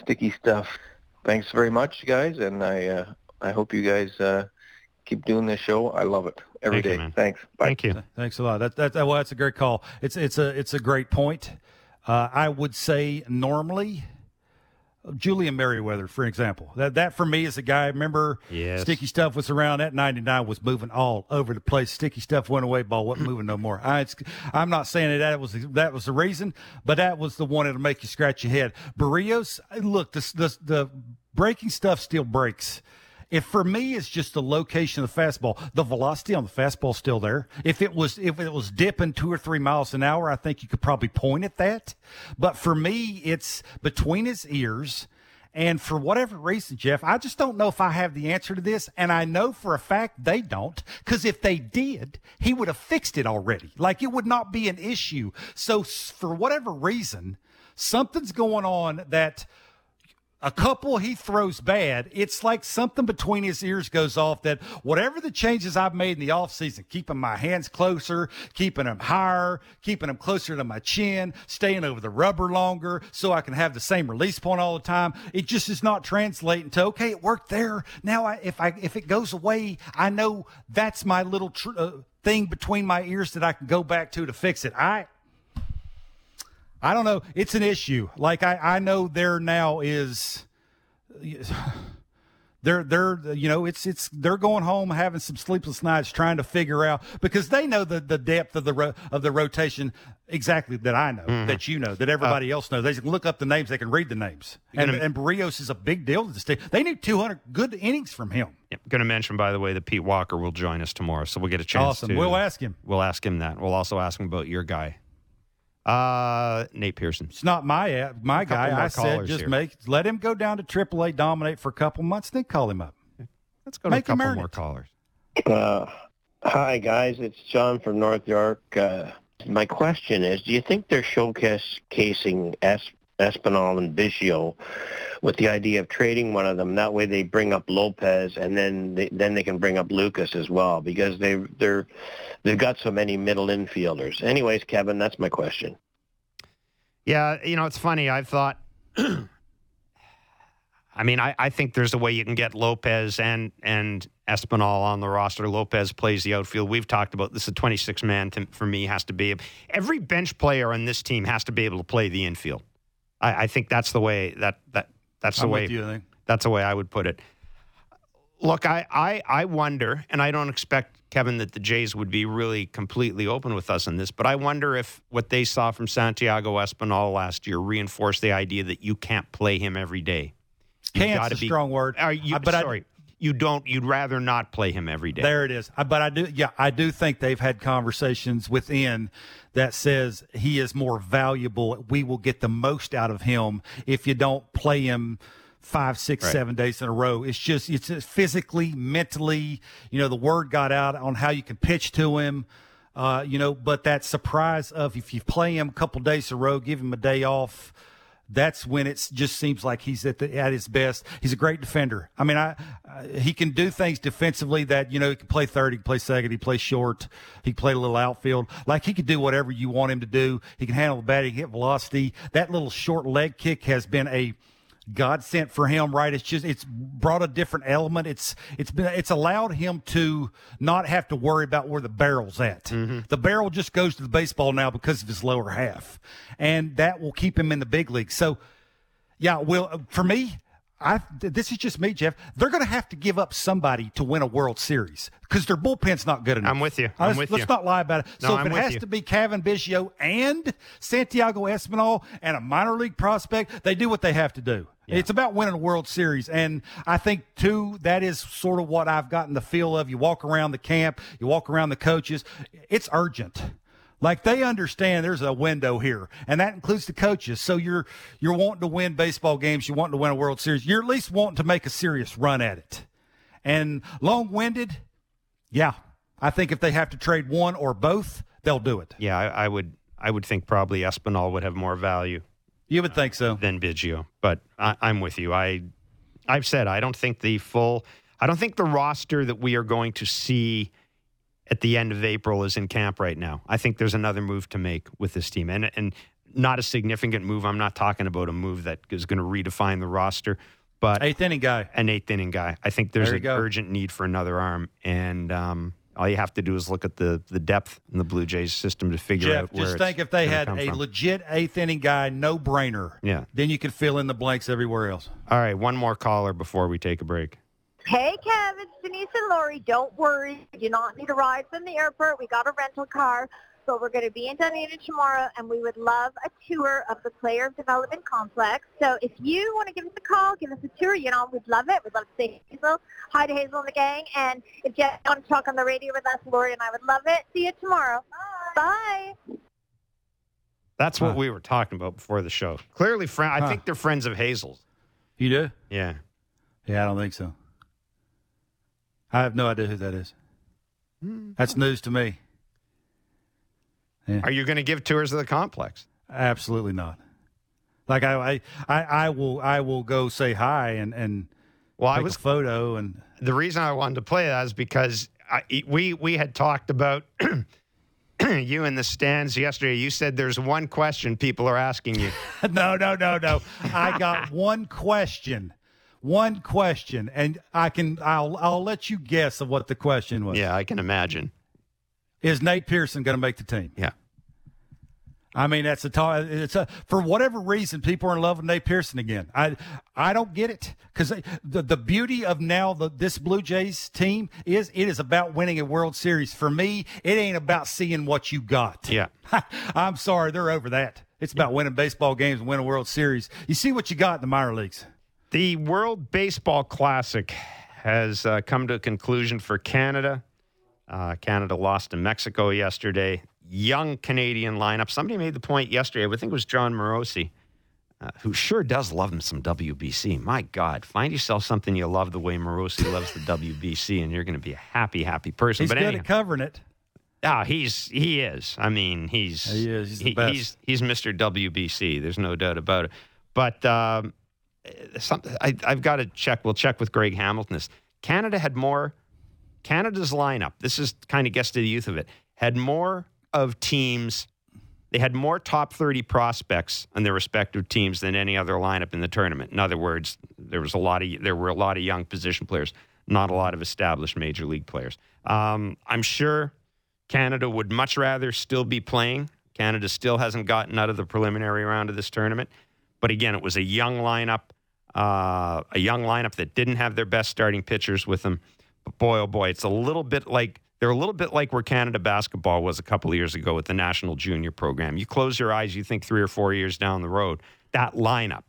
[SPEAKER 7] sticky stuff? Thanks very much, guys, and I uh, I hope you guys uh, keep doing this show. I love it every
[SPEAKER 1] Thank
[SPEAKER 7] day.
[SPEAKER 1] man.
[SPEAKER 7] Thanks. Bye.
[SPEAKER 1] Thank you.
[SPEAKER 2] Thanks a lot. That, that, that- well, that's a great call. It's it's a it's a great point. Uh, I would say normally, Julian Merryweather, for example, that that for me is a guy. Remember,
[SPEAKER 1] Yes.
[SPEAKER 2] sticky stuff was around. That ninety nine was moving all over the place. Sticky stuff went away. Ball wasn't moving no more. I, it's, I'm not saying that that was that was the reason, but that was the one that'll make you scratch your head. Berrios, look, this the the breaking stuff still breaks. If for me it's just the location of the fastball, the velocity on the fastball still there. If it was if it was dipping two or three miles an hour, I think you could probably point at that. But for me, it's between his ears And for whatever reason, Jeff, I just don't know if I have the answer to this. And I know for a fact they don't, because if they did, he would have fixed it already. Like it would not be an issue. So for whatever reason, something's going on that a couple he throws bad, it's like something between his ears goes off that whatever the changes I've made in the offseason, keeping my hands closer, keeping them higher, keeping them closer to my chin, staying over the rubber longer so I can have the same release point all the time, it just is not translating to okay, it worked there. Now I, if I if it goes away, I know that's my little tr- uh, thing between my ears that I can go back to to fix it. I I don't know. It's an issue. Like I, I know there now is they're they're you know it's it's they're going home having some sleepless nights trying to figure out because they know the the depth of the ro- of the rotation exactly that I know mm-hmm. that you know that everybody uh, else knows. They can look up the names, they can read the names. And
[SPEAKER 1] gonna-
[SPEAKER 2] and Berrios is a big deal to this team. They need 200 good innings from him.
[SPEAKER 1] Yeah, going to mention, by the way, that Pete Walker will join us tomorrow, so we'll get a chance.
[SPEAKER 2] Awesome.
[SPEAKER 1] To,
[SPEAKER 2] We'll ask him.
[SPEAKER 1] We'll ask him that. We'll also ask him about your guy, uh, Nate Pearson.
[SPEAKER 2] It's not my uh, my guy.
[SPEAKER 1] more
[SPEAKER 2] I said just
[SPEAKER 1] here.
[SPEAKER 2] make let him go down to AAA, dominate for a couple months, then call him up.
[SPEAKER 1] Let's go to a couple more
[SPEAKER 2] it.
[SPEAKER 1] callers.
[SPEAKER 3] Uh, hi, guys. It's John from North York. Uh, my question is, do you think they're showcasing es- Espinal and Biggio with the idea of trading one of them? That way they bring up Lopez, and then they, then they can bring up Lucas as well, because they they're they've got so many middle infielders. Anyways, Kevin, that's my question.
[SPEAKER 1] Yeah, you know, it's funny. I've thought. I mean, I, I think there's a way you can get Lopez and and Espinal on the roster. Lopez plays the outfield. We've talked about this. A 26 man for me has to be every bench player on this team has to be able to play the infield. I, I think that's the way that that that's the
[SPEAKER 2] I'm
[SPEAKER 1] way
[SPEAKER 2] with you.
[SPEAKER 1] That's the way I would put it. Look, I, I, I wonder, and I don't expect, Kevin, that the Jays would be really completely open with us on this, but I wonder if what they saw from Santiago Espinal last year reinforced the idea that you can't play him every day.
[SPEAKER 2] Can't's
[SPEAKER 1] gotta be
[SPEAKER 2] a strong word.
[SPEAKER 1] You,
[SPEAKER 2] but
[SPEAKER 1] sorry, you don't. You'd rather not play him every day.
[SPEAKER 2] There it is. But I do, yeah, I do think they've had conversations within that says he is more valuable. We will get the most out of him if you don't play him five, six,
[SPEAKER 1] Right.
[SPEAKER 2] seven days in a row. It's just, it's just physically, mentally, you know, the word got out on how you can pitch to him. Uh, you know, but that surprise of if you play him a couple days in a row, give him a day off, that's when it just seems like he's at the, at his best. He's a great defender. I mean, I, he can do things defensively that you know he can play third, he can play second, he can play short, he can play a little outfield. Like he can do whatever you want him to do. He can handle the bat, he can hit velocity. That little short leg kick has been a God sent for him, right? It's just it's brought a different element. It's it's been it's allowed him to not have to worry about where the barrel's at. Mm-hmm. The barrel just goes to the baseball now because of his lower half, and that will keep him in the big league. So, yeah, well, for me, I this is just me, Jeff. They're going to have to give up somebody to win a World Series because their bullpen's not good enough.
[SPEAKER 1] I'm with you. I'm
[SPEAKER 2] let's,
[SPEAKER 1] with
[SPEAKER 2] let's
[SPEAKER 1] you.
[SPEAKER 2] not lie about it.
[SPEAKER 1] No,
[SPEAKER 2] so if
[SPEAKER 1] I'm
[SPEAKER 2] it has
[SPEAKER 1] you.
[SPEAKER 2] to be Cavan Biggio and Santiago Espinal and a minor league prospect, they do what they have to do. It's about winning a World Series. And I think, too, that is sort of what I've gotten the feel of. You walk around the camp, you walk around the coaches, it's urgent. Like they understand there's a window here, and that includes the coaches. So you're you're wanting to win baseball games, you're wanting to win a World Series. You're at least wanting to make a serious run at it. And long-winded, yeah, I think if they have to trade one or both, they'll do it.
[SPEAKER 1] yeah, I, I would. I would think probably Espinal would have more value
[SPEAKER 2] You would think so.
[SPEAKER 1] Uh, than Biggio. But I, I'm with you. I, I've said I don't think the full. I don't think the roster that we are going to see at the end of April is in camp right now. I think there's another move to make with this team, and and not a significant move. I'm not talking about a move that is going to redefine the roster, but
[SPEAKER 2] Eighth inning guy.
[SPEAKER 1] an eighth inning guy. I think there's
[SPEAKER 2] There
[SPEAKER 1] an
[SPEAKER 2] go.
[SPEAKER 1] urgent need for another arm, and um, all you have to do is look at the the depth in the Blue Jays system to figure
[SPEAKER 2] Jeff,
[SPEAKER 1] out where
[SPEAKER 2] just think if they had a
[SPEAKER 1] from.
[SPEAKER 2] legit eighth inning guy, no brainer.
[SPEAKER 1] Yeah.
[SPEAKER 2] Then you could fill in the blanks everywhere else.
[SPEAKER 1] All right, one more caller before we take a break.
[SPEAKER 8] Hey, Kev, it's Denise and Lori. Don't worry. You do not need a ride from the airport. We got a rental car. So we're going to be in Dunedin tomorrow, and we would love a tour of the Player Development Complex. So if you want to give us a call, give us a tour, you know, we'd love it. We'd love to say Hazel. Hi to Hazel and the gang. And if you want to talk on the radio with us, Lori and I would love it. See you tomorrow. Bye. Bye.
[SPEAKER 1] That's what
[SPEAKER 2] Huh.
[SPEAKER 1] we were talking about before the show. Clearly, friend. I
[SPEAKER 2] Huh.
[SPEAKER 1] think they're friends of Hazel's.
[SPEAKER 2] You do?
[SPEAKER 1] Yeah.
[SPEAKER 2] Yeah, I don't think so. I have no idea who that is. That's hmm. news to me.
[SPEAKER 1] Are you going to give tours of the complex?
[SPEAKER 2] Absolutely not. Like I, I, I, I will, I will go say hi and and
[SPEAKER 1] Well, I was
[SPEAKER 2] a photo and
[SPEAKER 1] the reason I wanted to play that is because I, we we had talked about you in the stands yesterday. You said there's one question people are asking you.
[SPEAKER 2] no, no, no, no. I got one question, one question, and I can, I'll, I'll let you guess of what the question was.
[SPEAKER 1] yeah, I can imagine.
[SPEAKER 2] Is Nate Pearson going to make the team?
[SPEAKER 1] Yeah.
[SPEAKER 2] I mean, that's a ta- it's a for whatever reason people are in love with Nate Pearson again. I I don't get it because the the beauty of now the this Blue Jays team is it is about winning a World Series. For me, it ain't about seeing what you got.
[SPEAKER 1] Yeah.
[SPEAKER 2] I'm sorry, they're over that. It's about winning baseball games and winning a World Series. You see what you got in the minor leagues.
[SPEAKER 1] The World Baseball Classic has uh, come to a conclusion for Canada. Uh, Canada lost to Mexico yesterday. Young Canadian lineup. Somebody made the point yesterday. I think it was Jon Morosi, uh, who sure does love him some WBC. My God, find yourself something you love the way Morosi loves the WBC, and you're going to be a happy, happy person.
[SPEAKER 2] He's
[SPEAKER 1] but
[SPEAKER 2] good
[SPEAKER 1] anyhow,
[SPEAKER 2] at covering it.
[SPEAKER 1] Ah, he's he is. I mean, he's
[SPEAKER 2] He is. He's the best.
[SPEAKER 1] he's he's Mr. WBC. There's no doubt about it. But um, something I, I've got to check. We'll check with Greg Hamilton. This Canada had more. Canada's lineup. This is kind of gets to the youth of it. Had more of teams. They had more top 30 prospects on their respective teams than any other lineup in the tournament. In other words, there was a lot of there were a lot of young position players, not a lot of established major league players. Um, I'm sure Canada would much rather still be playing. Canada still hasn't gotten out of the preliminary round of this tournament. But again, it was a young lineup, uh, a young lineup that didn't have their best starting pitchers with them. But boy, oh boy, it's a little bit like they're a little bit like where Canada basketball was a couple of years ago with the national junior program. You close your eyes, you think three or four years down the road, that lineup,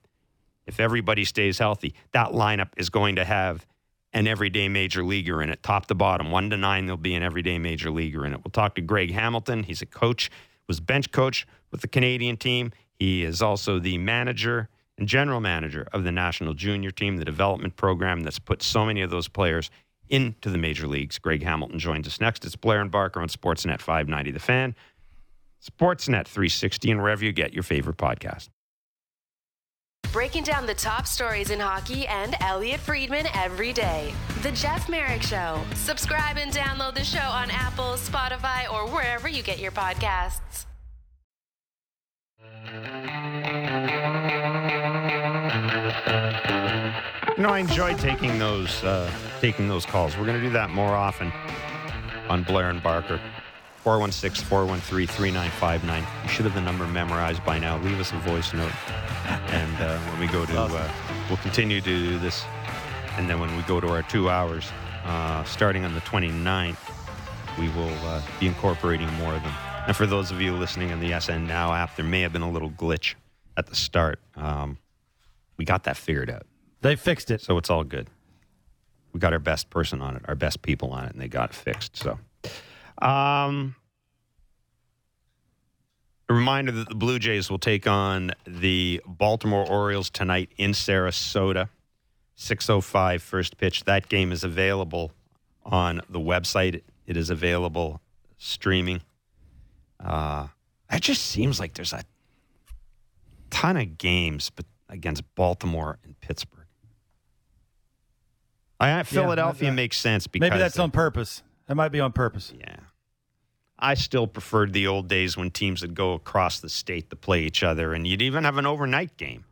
[SPEAKER 1] if everybody stays healthy, that lineup is going to have an everyday major leaguer in it, top to bottom, one to nine. There'll be an everyday major leaguer in it. We'll talk to Greg Hamilton. He's a coach, was bench coach with the Canadian team. He is also the manager and general manager of the national junior team, the development program that's put so many of those players into the major leagues. Greg Hamilton joins us next. It's Blair and Barker on Sportsnet 590 The Fan, Sportsnet 360, and wherever you get your favorite podcast.
[SPEAKER 9] Breaking down the top stories in hockey and Elliotte Friedman every day. The Jeff Marek Show. Subscribe and download the show on Apple, Spotify, or wherever you get your podcasts.
[SPEAKER 1] You know, I enjoy taking those uh, taking those calls. We're going to do that more often on Blair and Barker. 416 413 3959. You should have the number memorized by now. Leave us a voice note. And uh, when we go to, uh, we'll continue to do this. And then when we go to our two hours, uh, starting on the 29th, we will uh, be incorporating more of them. And for those of you listening on the SN Now app, there may have been a little glitch at the start. Um, we got that figured out.
[SPEAKER 2] They fixed it.
[SPEAKER 1] So it's all good. We got our best person on it, our best people on it, and they got it fixed. So, um, a reminder that the Blue Jays will take on the Baltimore Orioles tonight in Sarasota. 605 first pitch. That game is available on the website. It is available streaming. Uh, it just seems like there's a ton of games but against Baltimore and Pittsburgh. I, Philadelphia
[SPEAKER 2] that-
[SPEAKER 1] makes sense because
[SPEAKER 2] Maybe that's
[SPEAKER 1] they-
[SPEAKER 2] on purpose. That might be on purpose.
[SPEAKER 1] yeah. I still preferred the old days when teams would go across the state to play each other, and you'd even have an overnight game.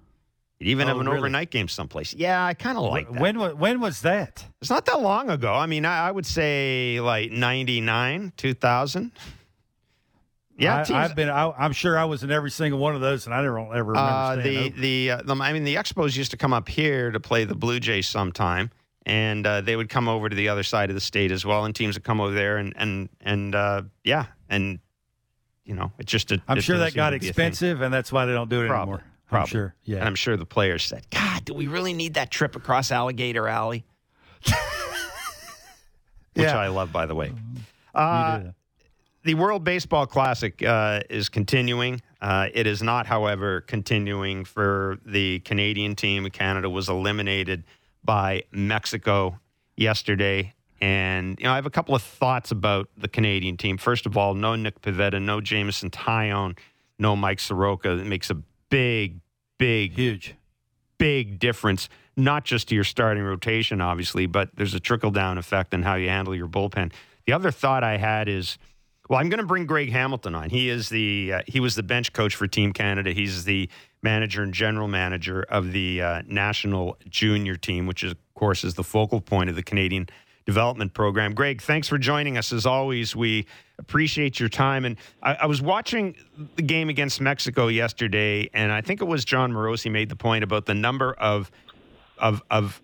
[SPEAKER 1] You'd even
[SPEAKER 2] Oh,
[SPEAKER 1] have an
[SPEAKER 2] really?
[SPEAKER 1] overnight game someplace. Yeah, I kind of like that.
[SPEAKER 2] When when was that?
[SPEAKER 1] It's not that long ago. I mean, I, I would say like 99, 2000. Yeah,
[SPEAKER 2] I, I've been. I, I'm sure I was in every single one of those, and I don't ever remember.
[SPEAKER 1] uh, the,
[SPEAKER 2] over.
[SPEAKER 1] the, uh, the, I mean, the Expos used to come up here to play the Blue Jays sometime, and uh, they would come over to the other side of the state as well, and teams would come over there, and, and, and uh, yeah, and, you know, it's just a.
[SPEAKER 2] I'm
[SPEAKER 1] it
[SPEAKER 2] sure that got
[SPEAKER 1] to be a thing.
[SPEAKER 2] expensive, and that's why they don't do it
[SPEAKER 1] Probably.
[SPEAKER 2] anymore. I'm sure. Yeah.
[SPEAKER 1] And I'm sure the players said, God, do we really need that trip across Alligator Alley? Which
[SPEAKER 2] Yeah.
[SPEAKER 1] I love, by the way. Uh. The World Baseball Classic uh, is continuing. Uh, it is not, however, continuing for the Canadian team. Canada was eliminated by Mexico yesterday. And, you know, I have a couple of thoughts about the Canadian team. First of all, no Nick Pivetta, no Jameson Taillon, no Mike Soroka. It makes a big, big,
[SPEAKER 2] Huge.
[SPEAKER 1] big difference, not just to your starting rotation, obviously, but there's a trickle down effect on how you handle your bullpen. The other thought I had is, well, I'm going to bring Greg Hamilton on. He is the uh, he was the bench coach for Team Canada. He's the manager and general manager of the uh, national junior team, which is, of course is the focal point of the Canadian development program. Greg, thanks for joining us. As always, we appreciate your time. And I, I was watching the game against Mexico yesterday, and I think it was Jon Morosi made the point about the number of of of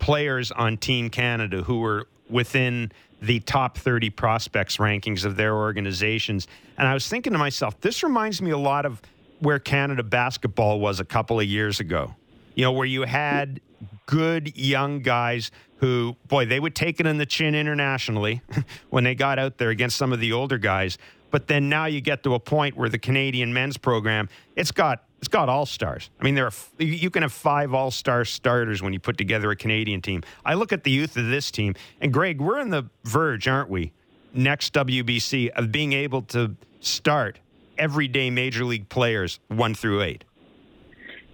[SPEAKER 1] players on Team Canada who were within the top 30 prospects rankings of their organizations. And I was thinking to myself, this reminds me a lot of where Canada basketball was a couple of years ago. You know, where you had good young guys who, boy, they would take it in the chin internationally when they got out there against some of the older guys. But then now you get to a point where the Canadian men's program, it's got it's got all stars. I mean, there are you can have five all star starters when you put together a Canadian team. I look at the youth of this team, and Greg, we're on the verge, aren't we? Next WBC of being able to start everyday major league players one through eight.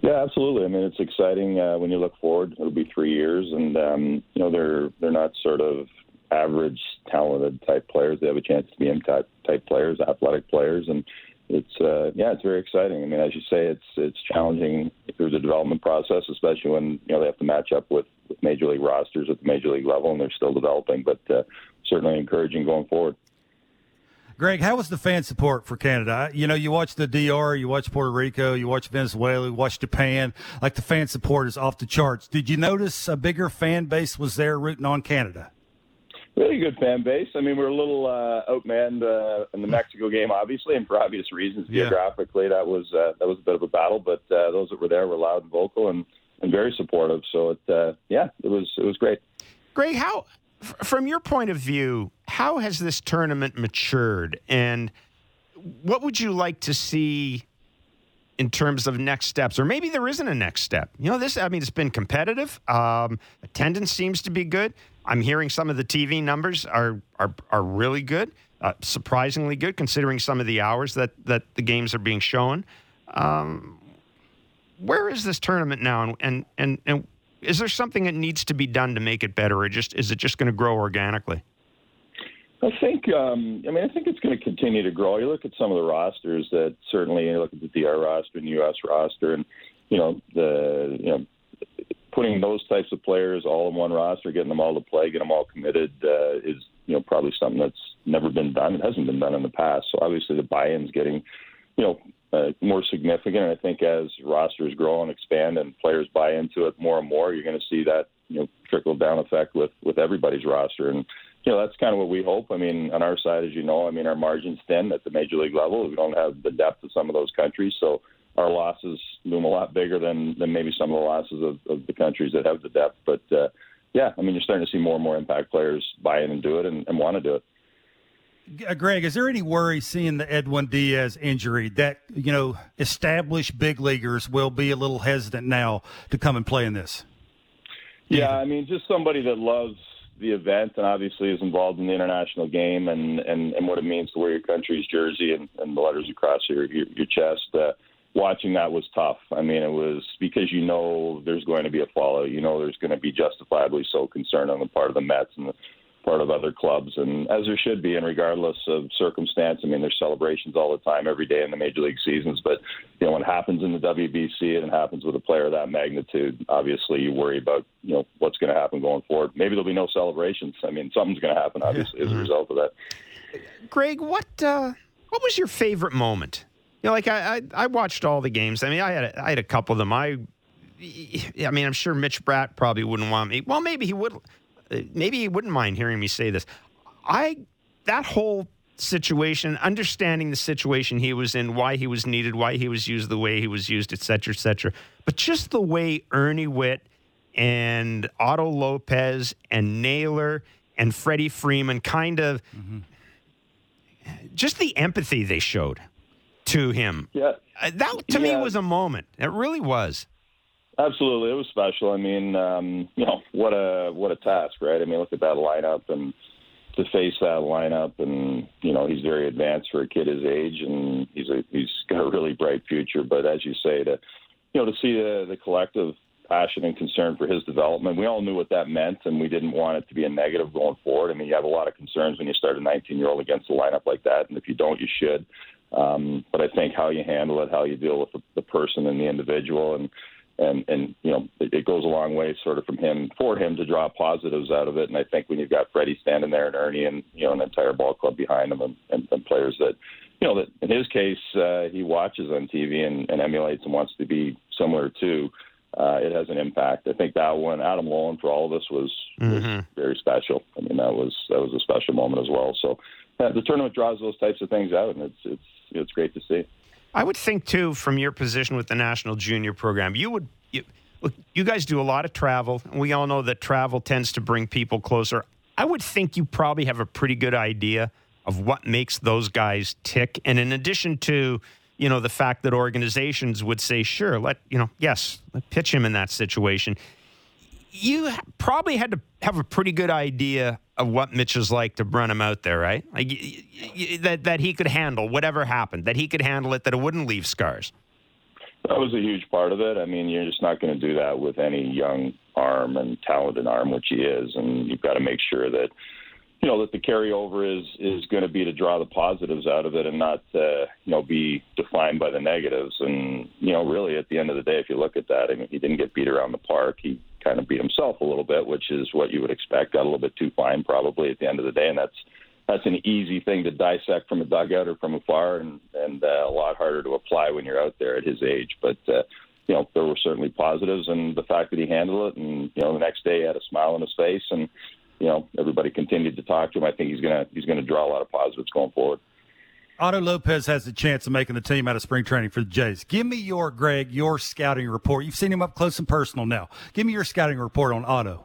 [SPEAKER 10] Yeah, absolutely. I mean, it's exciting uh, when you look forward. It'll be three years, and um, you know they're they're not sort of average talented type players. They have a chance to be M type type players, athletic players, and it's uh, yeah, it's very exciting. I mean, as you say, it's it's challenging through the development process, especially when you know they have to match up with, with major league rosters at the major league level, and they're still developing. But uh, certainly encouraging going forward.
[SPEAKER 2] Greg, how was the fan support for Canada? You know, you watch the DR, you watch Puerto Rico, you watch Venezuela, you watch Japan. Like the fan support is off the charts. Did you notice a bigger fan base was there rooting on Canada?
[SPEAKER 10] Really good fan base. I mean, we're a little uh, outmanned uh, in the Mexico game, obviously, and for obvious reasons.
[SPEAKER 2] Yeah.
[SPEAKER 10] Geographically, that was uh, that was a bit of a battle, but uh, those that were there were loud and vocal and, and very supportive. So it, uh, yeah, it was it was great.
[SPEAKER 1] Greg, how, f- from your point of view, how has this tournament matured, and what would you like to see in terms of next steps, or maybe there isn't a next step? You know, this. I mean, it's been competitive. Um, attendance seems to be good. I'm hearing some of the TV numbers are are are really good, uh, surprisingly good, considering some of the hours that that the games are being shown. Um, where is this tournament now, and and and, is there something that needs to be done to make it better, or just is it just going to grow organically?
[SPEAKER 10] I think, um, I mean, I think it's going to continue to grow. You look at some of the rosters that certainly, you look at the DR roster and U.S. roster, and you know the, you know, putting those types of players all in one roster, getting them all to play, getting them all committed, uh, is you know probably something that's never been done. It hasn't been done in the past. So obviously the buy-in's getting, you know, uh, more significant. And I think as rosters grow and expand and players buy into it more and more, you're going to see that you know trickle down effect with with everybody's roster and you know, that's kind of what we hope. I mean, on our side, as you know, I mean, our margins thin at the major league level. We don't have the depth of some of those countries, so our losses loom a lot bigger than than maybe some of the losses of, of the countries that have the depth. But uh, yeah, I mean, you're starting to see more and more impact players buy in and do it and, and want to do it.
[SPEAKER 2] Uh, Greg, is there any worry seeing the Edwin Diaz injury that you know established big leaguers will be a little hesitant now to come and play in this?
[SPEAKER 10] Yeah, I mean, just somebody that loves the event and obviously is involved in the international game and, and, and what it means to wear your country's jersey and, and the letters across your, your, your chest. Uh, watching that was tough. I mean, it was because you know there's going to be a fallout. You know there's going to be justifiably so concern on the part of the Mets and the part of other clubs, and as there should be, and regardless of circumstance. I mean, there's celebrations all the time, every day in the major league seasons. But you know, when it happens in the WBC and it happens with a player of that magnitude, obviously you worry about you know what's going to happen going forward. Maybe there'll be no celebrations. I mean, something's going to happen, obviously, as a result of that.
[SPEAKER 1] Greg, what uh, what was your favorite moment? You know, like I, I, I watched all the games. I mean, I had a, I had a couple of them. I I mean, I'm sure Mitch Bratt probably wouldn't want me. Well, maybe he would. Maybe he wouldn't mind hearing me say this. I that whole situation, understanding the situation he was in, why he was needed, why he was used the way he was used, et cetera, et cetera. But just the way Ernie Whitt and Otto Lopez and Naylor and Freddie Freeman kind of just the empathy they showed to him.
[SPEAKER 10] Yeah.
[SPEAKER 1] Uh, that to me was a moment. It really was.
[SPEAKER 10] Absolutely, it was special. I mean, um, you know, what a what a task, right? I mean, look at that lineup and to face that lineup, and you know, he's very advanced for a kid his age, and he's a he's got a really bright future. But as you say, to you know, to see the the collective passion and concern for his development, we all knew what that meant, and we didn't want it to be a negative going forward. I mean, you have a lot of concerns when you start a 19 year old against a lineup like that, and if you don't, you should. Um, but I think how you handle it, how you deal with the, the person and the individual, and and and you know it, it goes a long way sort of from him for him to draw positives out of it. And I think when you've got Freddie standing there and Ernie and you know an entire ball club behind him and, and, and players that you know that in his case uh, he watches on TV and, and emulates and wants to be similar to uh, it has an impact. I think that one Adam Loewen for all of us was, was very special. I mean that was that was a special moment as well. So uh, the tournament draws those types of things out and it's it's it's great to see.
[SPEAKER 1] I would think too, from your position with the National Junior Program, you would. You, look, you guys do a lot of travel, and we all know that travel tends to bring people closer. I would think you probably have a pretty good idea of what makes those guys tick. And in addition to, you know, the fact that organizations would say, sure, let you know, yes, let pitch him in that situation. You probably had to have a pretty good idea of what Mitch is like to run him out there, right? Like that that he could handle whatever happened, that he could handle it, that it wouldn't leave scars.
[SPEAKER 10] That was a huge part of it. I mean, you're just not going to do that with any young arm and talented arm, which he is, and you've got to make sure that you know that the carryover is is going to be to draw the positives out of it and not uh, you know be defined by the negatives. And you know, really, at the end of the day, if you look at that, I mean, he didn't get beat around the park. He kind of beat himself a little bit, which is what you would expect. Got a little bit too fine, probably at the end of the day, and that's that's an easy thing to dissect from a dugout or from afar, and and uh, a lot harder to apply when you're out there at his age. But uh, you know, there were certainly positives, and the fact that he handled it, and you know, the next day he had a smile on his face, and you know, everybody continued to talk to him. I think he's gonna he's gonna draw a lot of positives going forward.
[SPEAKER 2] Otto Lopez has the chance of making the team out of spring training for the Jays. Give me your, Greg, your scouting report. You've seen him up close and personal now. Give me your scouting report on Otto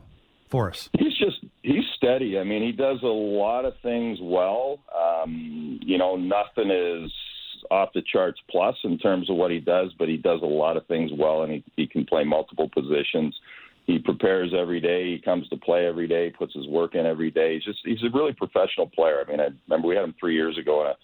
[SPEAKER 2] for us.
[SPEAKER 10] He's just he's steady. I mean, he does a lot of things well. Um, you know, nothing is off the charts plus in terms of what he does, but he does a lot of things well, and he, he can play multiple positions. He prepares every day. He comes to play every day. Puts his work in every day. He's just he's a really professional player. I mean, I remember we had him three years ago in a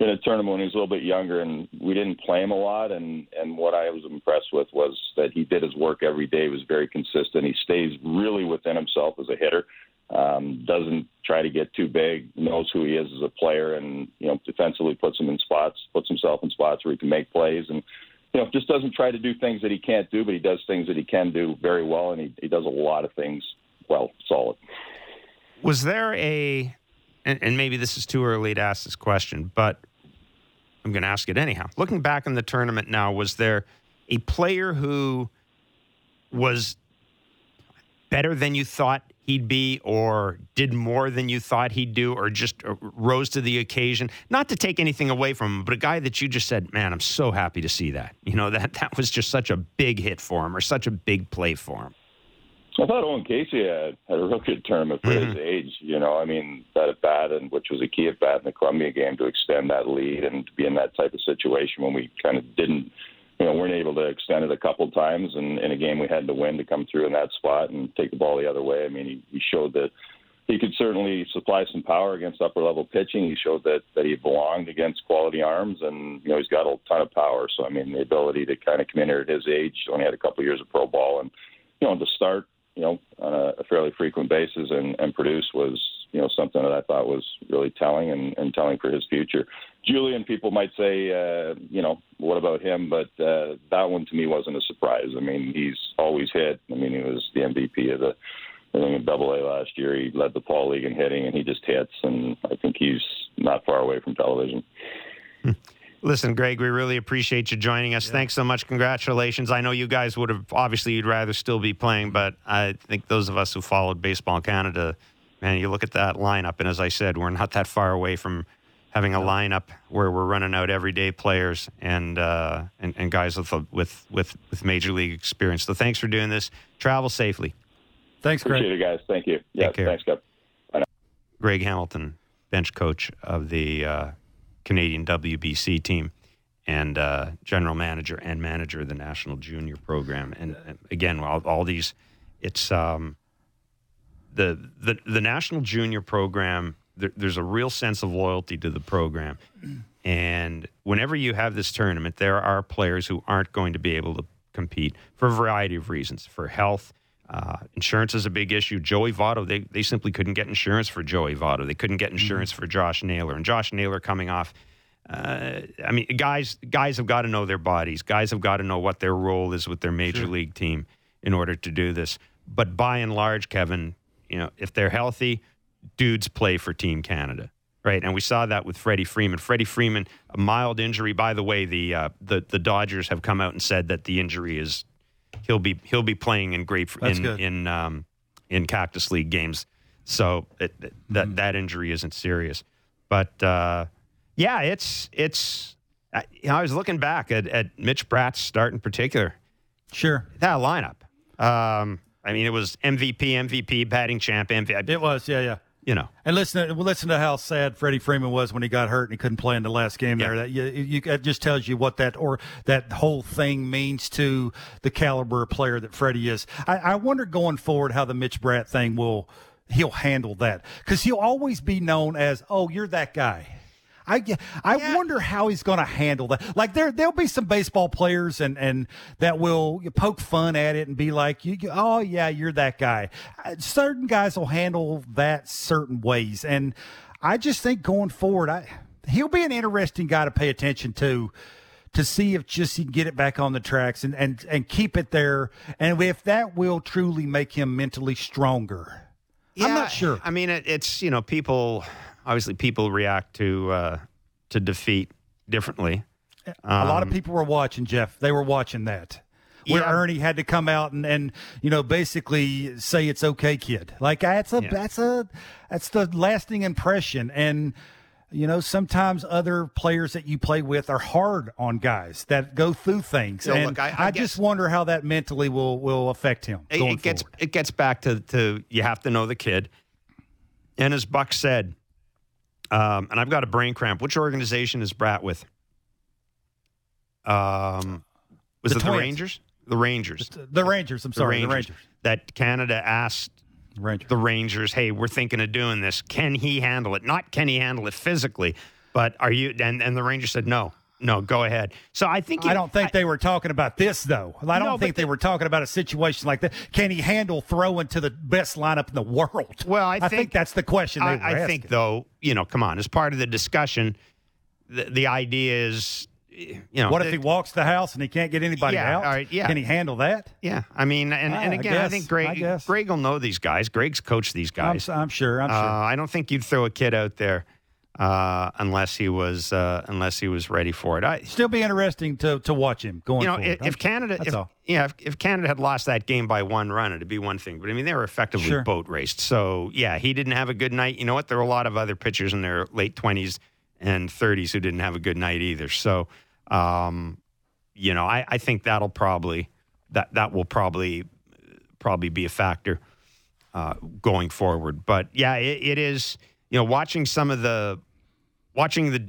[SPEAKER 10] in a tournament when he was a little bit younger, and we didn't play him a lot. And and what I was impressed with was that he did his work every day. Was very consistent. He stays really within himself as a hitter. Um, doesn't try to get too big. Knows who he is as a player, and you know defensively puts him in spots, puts himself in spots where he can make plays, and you know just doesn't try to do things that he can't do, but he does things that he can do very well, and he, he does a lot of things well, solid.
[SPEAKER 1] Was there a, and, and maybe this is too early to ask this question, but I'm going to ask it anyhow. Looking back in the tournament now, was there a player who was better than you thought he'd be, or did more than you thought he'd do, or just uh, rose to the occasion? Not to take anything away from him, but a guy that you just said, "Man, I'm so happy to see that." You know that that was just such a big hit for him, or such a big play for him.
[SPEAKER 10] I thought Owen Caissie had, had a real good tournament for his mm-hmm. age. You know, I mean, that at bat, and which was a key at bat in the Colombia game to extend that lead and to be in that type of situation when we kind of didn't, you know, weren't able to extend it a couple times, and in a game we had to win to come through in that spot and take the ball the other way. I mean, he, he showed that he could certainly supply some power against upper level pitching. He showed that that he belonged against quality arms, and you know he's got a ton of power. So I mean, the ability to kind of come in here at his age, only had a couple years of pro ball, and you know to start you know, on a, a fairly frequent basis and, and produce was, you know, something that I thought was really telling and, and telling for his future. Julien, people might say, uh, you know, what about him? But uh, that one to me wasn't a surprise. I mean, he's always hit. I mean, he was the MVP of the I think in Double A last year. He led the fall league in hitting, and he just hits. And I think he's not far away from television.
[SPEAKER 1] Listen, Greg, we really appreciate you joining us. Thanks so much. Congratulations. I know you guys would have obviously you'd rather still be playing, but I think those of us who followed Baseball in Canada, man, you look at that lineup, and as I said, we're not that far away from having a lineup where we're running out everyday players and uh, and, and guys with, with with with major league experience. So thanks for doing this. Travel safely.
[SPEAKER 2] Thanks, Greg.
[SPEAKER 10] Appreciate it, guys. Thank you. Yeah,
[SPEAKER 1] care.
[SPEAKER 10] thanks, Kev. Bye now.
[SPEAKER 1] Greg Hamilton, bench coach of the uh, Canadian WBC team and uh, general manager and manager of the national junior program. And, again, all, all these, it's um, the, the the national junior program. There, there's a real sense of loyalty to the program, and whenever you have this tournament, there are players who aren't going to be able to compete for a variety of reasons, for health. Uh, insurance is a big issue. Joey Votto, they, they simply couldn't get insurance for Joey Votto. They couldn't get insurance for Josh Naylor. And Josh Naylor coming off uh, I mean, guys, guys have got to know their bodies. Guys have got to know what their role is with their major
[SPEAKER 2] Sure.
[SPEAKER 1] league team in order to do this. But by and large, Kevin, you know, if they're healthy, dudes play for Team Canada, right? And we saw that with Freddie Freeman. Freddie Freeman, a mild injury. By the way, the uh, the the Dodgers have come out and said that the injury is he'll be he'll be playing in great
[SPEAKER 2] That's
[SPEAKER 1] in
[SPEAKER 2] good.
[SPEAKER 1] in um, in Cactus League games. So it, that
[SPEAKER 2] Mm-hmm.
[SPEAKER 1] that injury isn't serious, but. Uh, yeah, it's it's. I, you know, I was looking back at, at Mitch Bratt's start in particular.
[SPEAKER 2] Sure,
[SPEAKER 1] that lineup. Um, I mean, it was MVP, MVP, batting champ, MVP.
[SPEAKER 2] It was, yeah, yeah.
[SPEAKER 1] You know,
[SPEAKER 2] And listen, uh, to, listen to how sad Freddie Freeman was when he got hurt and he couldn't play in the last game. There, that you, you, that just tells you what that or that whole thing means to the caliber of player that Freddie is. I, I wonder going forward how the Mitch Bratt thing will he'll handle that because he'll always be known as, oh, you're that guy. I, I wonder how he's going to handle that. Like there there'll be some baseball players and and that will poke fun at it and be like, you, oh yeah, you're that guy. Uh, Certain guys will handle that certain ways, and I just think going forward, I he'll be an interesting guy to pay attention to. To see if just he can get it back on the tracks and, and, and keep it there, and if that will truly make him mentally stronger. I'm not sure.
[SPEAKER 1] I mean, it, it's you know, people obviously people react to uh, to defeat differently.
[SPEAKER 2] a lot of
[SPEAKER 1] Um,
[SPEAKER 2] people were watching Jeff. They were watching that. Where
[SPEAKER 1] Yeah.
[SPEAKER 2] Ernie had to come out and, and you know basically say it's okay, kid. Like that's a
[SPEAKER 1] Yeah.
[SPEAKER 2] that's a that's the lasting impression. And you know sometimes other players that you play with are hard on guys that go through things.
[SPEAKER 1] You know,
[SPEAKER 2] and
[SPEAKER 1] look, I- I
[SPEAKER 2] just
[SPEAKER 1] guess-
[SPEAKER 2] wonder how that mentally will will affect him.
[SPEAKER 1] It, it gets
[SPEAKER 2] forward.
[SPEAKER 1] it gets back to to you have to know the kid. And as Buck said, um, and I've got a brain cramp. Which organization is Bratt with? Um, was
[SPEAKER 2] The
[SPEAKER 1] it the Rangers? The Rangers.
[SPEAKER 2] the Rangers. I'm sorry, the Rangers.
[SPEAKER 1] That Canada asked
[SPEAKER 2] Rangers.
[SPEAKER 1] the Rangers, "Hey, we're thinking of doing this. Can he handle it? Not can he handle it physically, but are you?" And and the Rangers said, "No, no, go ahead." So I think
[SPEAKER 2] I don't think they were talking about this though. I don't
[SPEAKER 1] No,
[SPEAKER 2] think they were talking about a situation like that. Can he handle throwing to the best lineup in the world?
[SPEAKER 1] Well, I
[SPEAKER 2] think,
[SPEAKER 1] think-
[SPEAKER 2] that's the question. They
[SPEAKER 1] I, I think, though, you know, come on, as part of the discussion, the, the idea is, you know,
[SPEAKER 2] what if he walks the house and he can't get anybody
[SPEAKER 1] Yeah,
[SPEAKER 2] out?
[SPEAKER 1] all right, yeah.
[SPEAKER 2] Can he handle that?
[SPEAKER 1] Yeah, I mean, and,
[SPEAKER 2] Ah,
[SPEAKER 1] and
[SPEAKER 2] I
[SPEAKER 1] again, I,
[SPEAKER 2] guess,
[SPEAKER 1] think
[SPEAKER 2] I
[SPEAKER 1] Greg,
[SPEAKER 2] guess.
[SPEAKER 1] Greg will know these guys. Greg's coached these
[SPEAKER 2] I'm,
[SPEAKER 1] guys.
[SPEAKER 2] I'm sure. I'm
[SPEAKER 1] Uh,
[SPEAKER 2] sure.
[SPEAKER 1] I don't think you'd throw a kid out there uh, unless he was uh, unless he was ready for it. I,
[SPEAKER 2] Still be interesting to, to watch him going
[SPEAKER 1] you know,
[SPEAKER 2] forward.
[SPEAKER 1] if, Canada, if, yeah, if, if Canada had lost that game by one run, it'd be one thing. But I mean, they were effectively
[SPEAKER 2] Sure.
[SPEAKER 1] boat raced. So yeah, he didn't have a good night. You know what? There were a lot of other pitchers in their late twenties and thirties who didn't have a good night either. So, um, you know, I, I think that'll probably that that will probably probably be a factor uh, going forward. But yeah, it, it is. You know, watching some of the watching the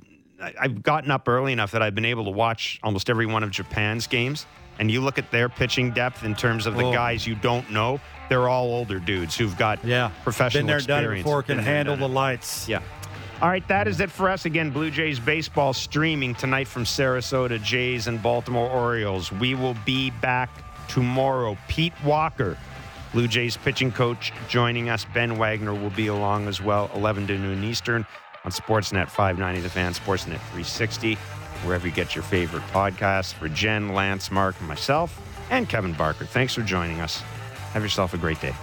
[SPEAKER 1] I've gotten up early enough that I've been able to watch almost every one of Japan's games. And you look at their pitching depth in terms of the
[SPEAKER 2] Oh.
[SPEAKER 1] guys you don't know, they're all older dudes who've got
[SPEAKER 2] yeah,
[SPEAKER 1] professional
[SPEAKER 2] been there, done it before. Can handle the lights.
[SPEAKER 1] Yeah. All right, that is it for us. Again, Blue Jays baseball streaming tonight from Sarasota, Jays and Baltimore Orioles. We will be back tomorrow. Pete Walker, Blue Jays pitching coach joining us. Ben Wagner will be along as well, 11 to noon Eastern on Sportsnet 590 The Fan, Sportsnet 360, wherever you get your favorite podcasts. For Jen, Lance, Mark, and myself, and Kevin Barker, thanks for joining us. Have yourself a great day.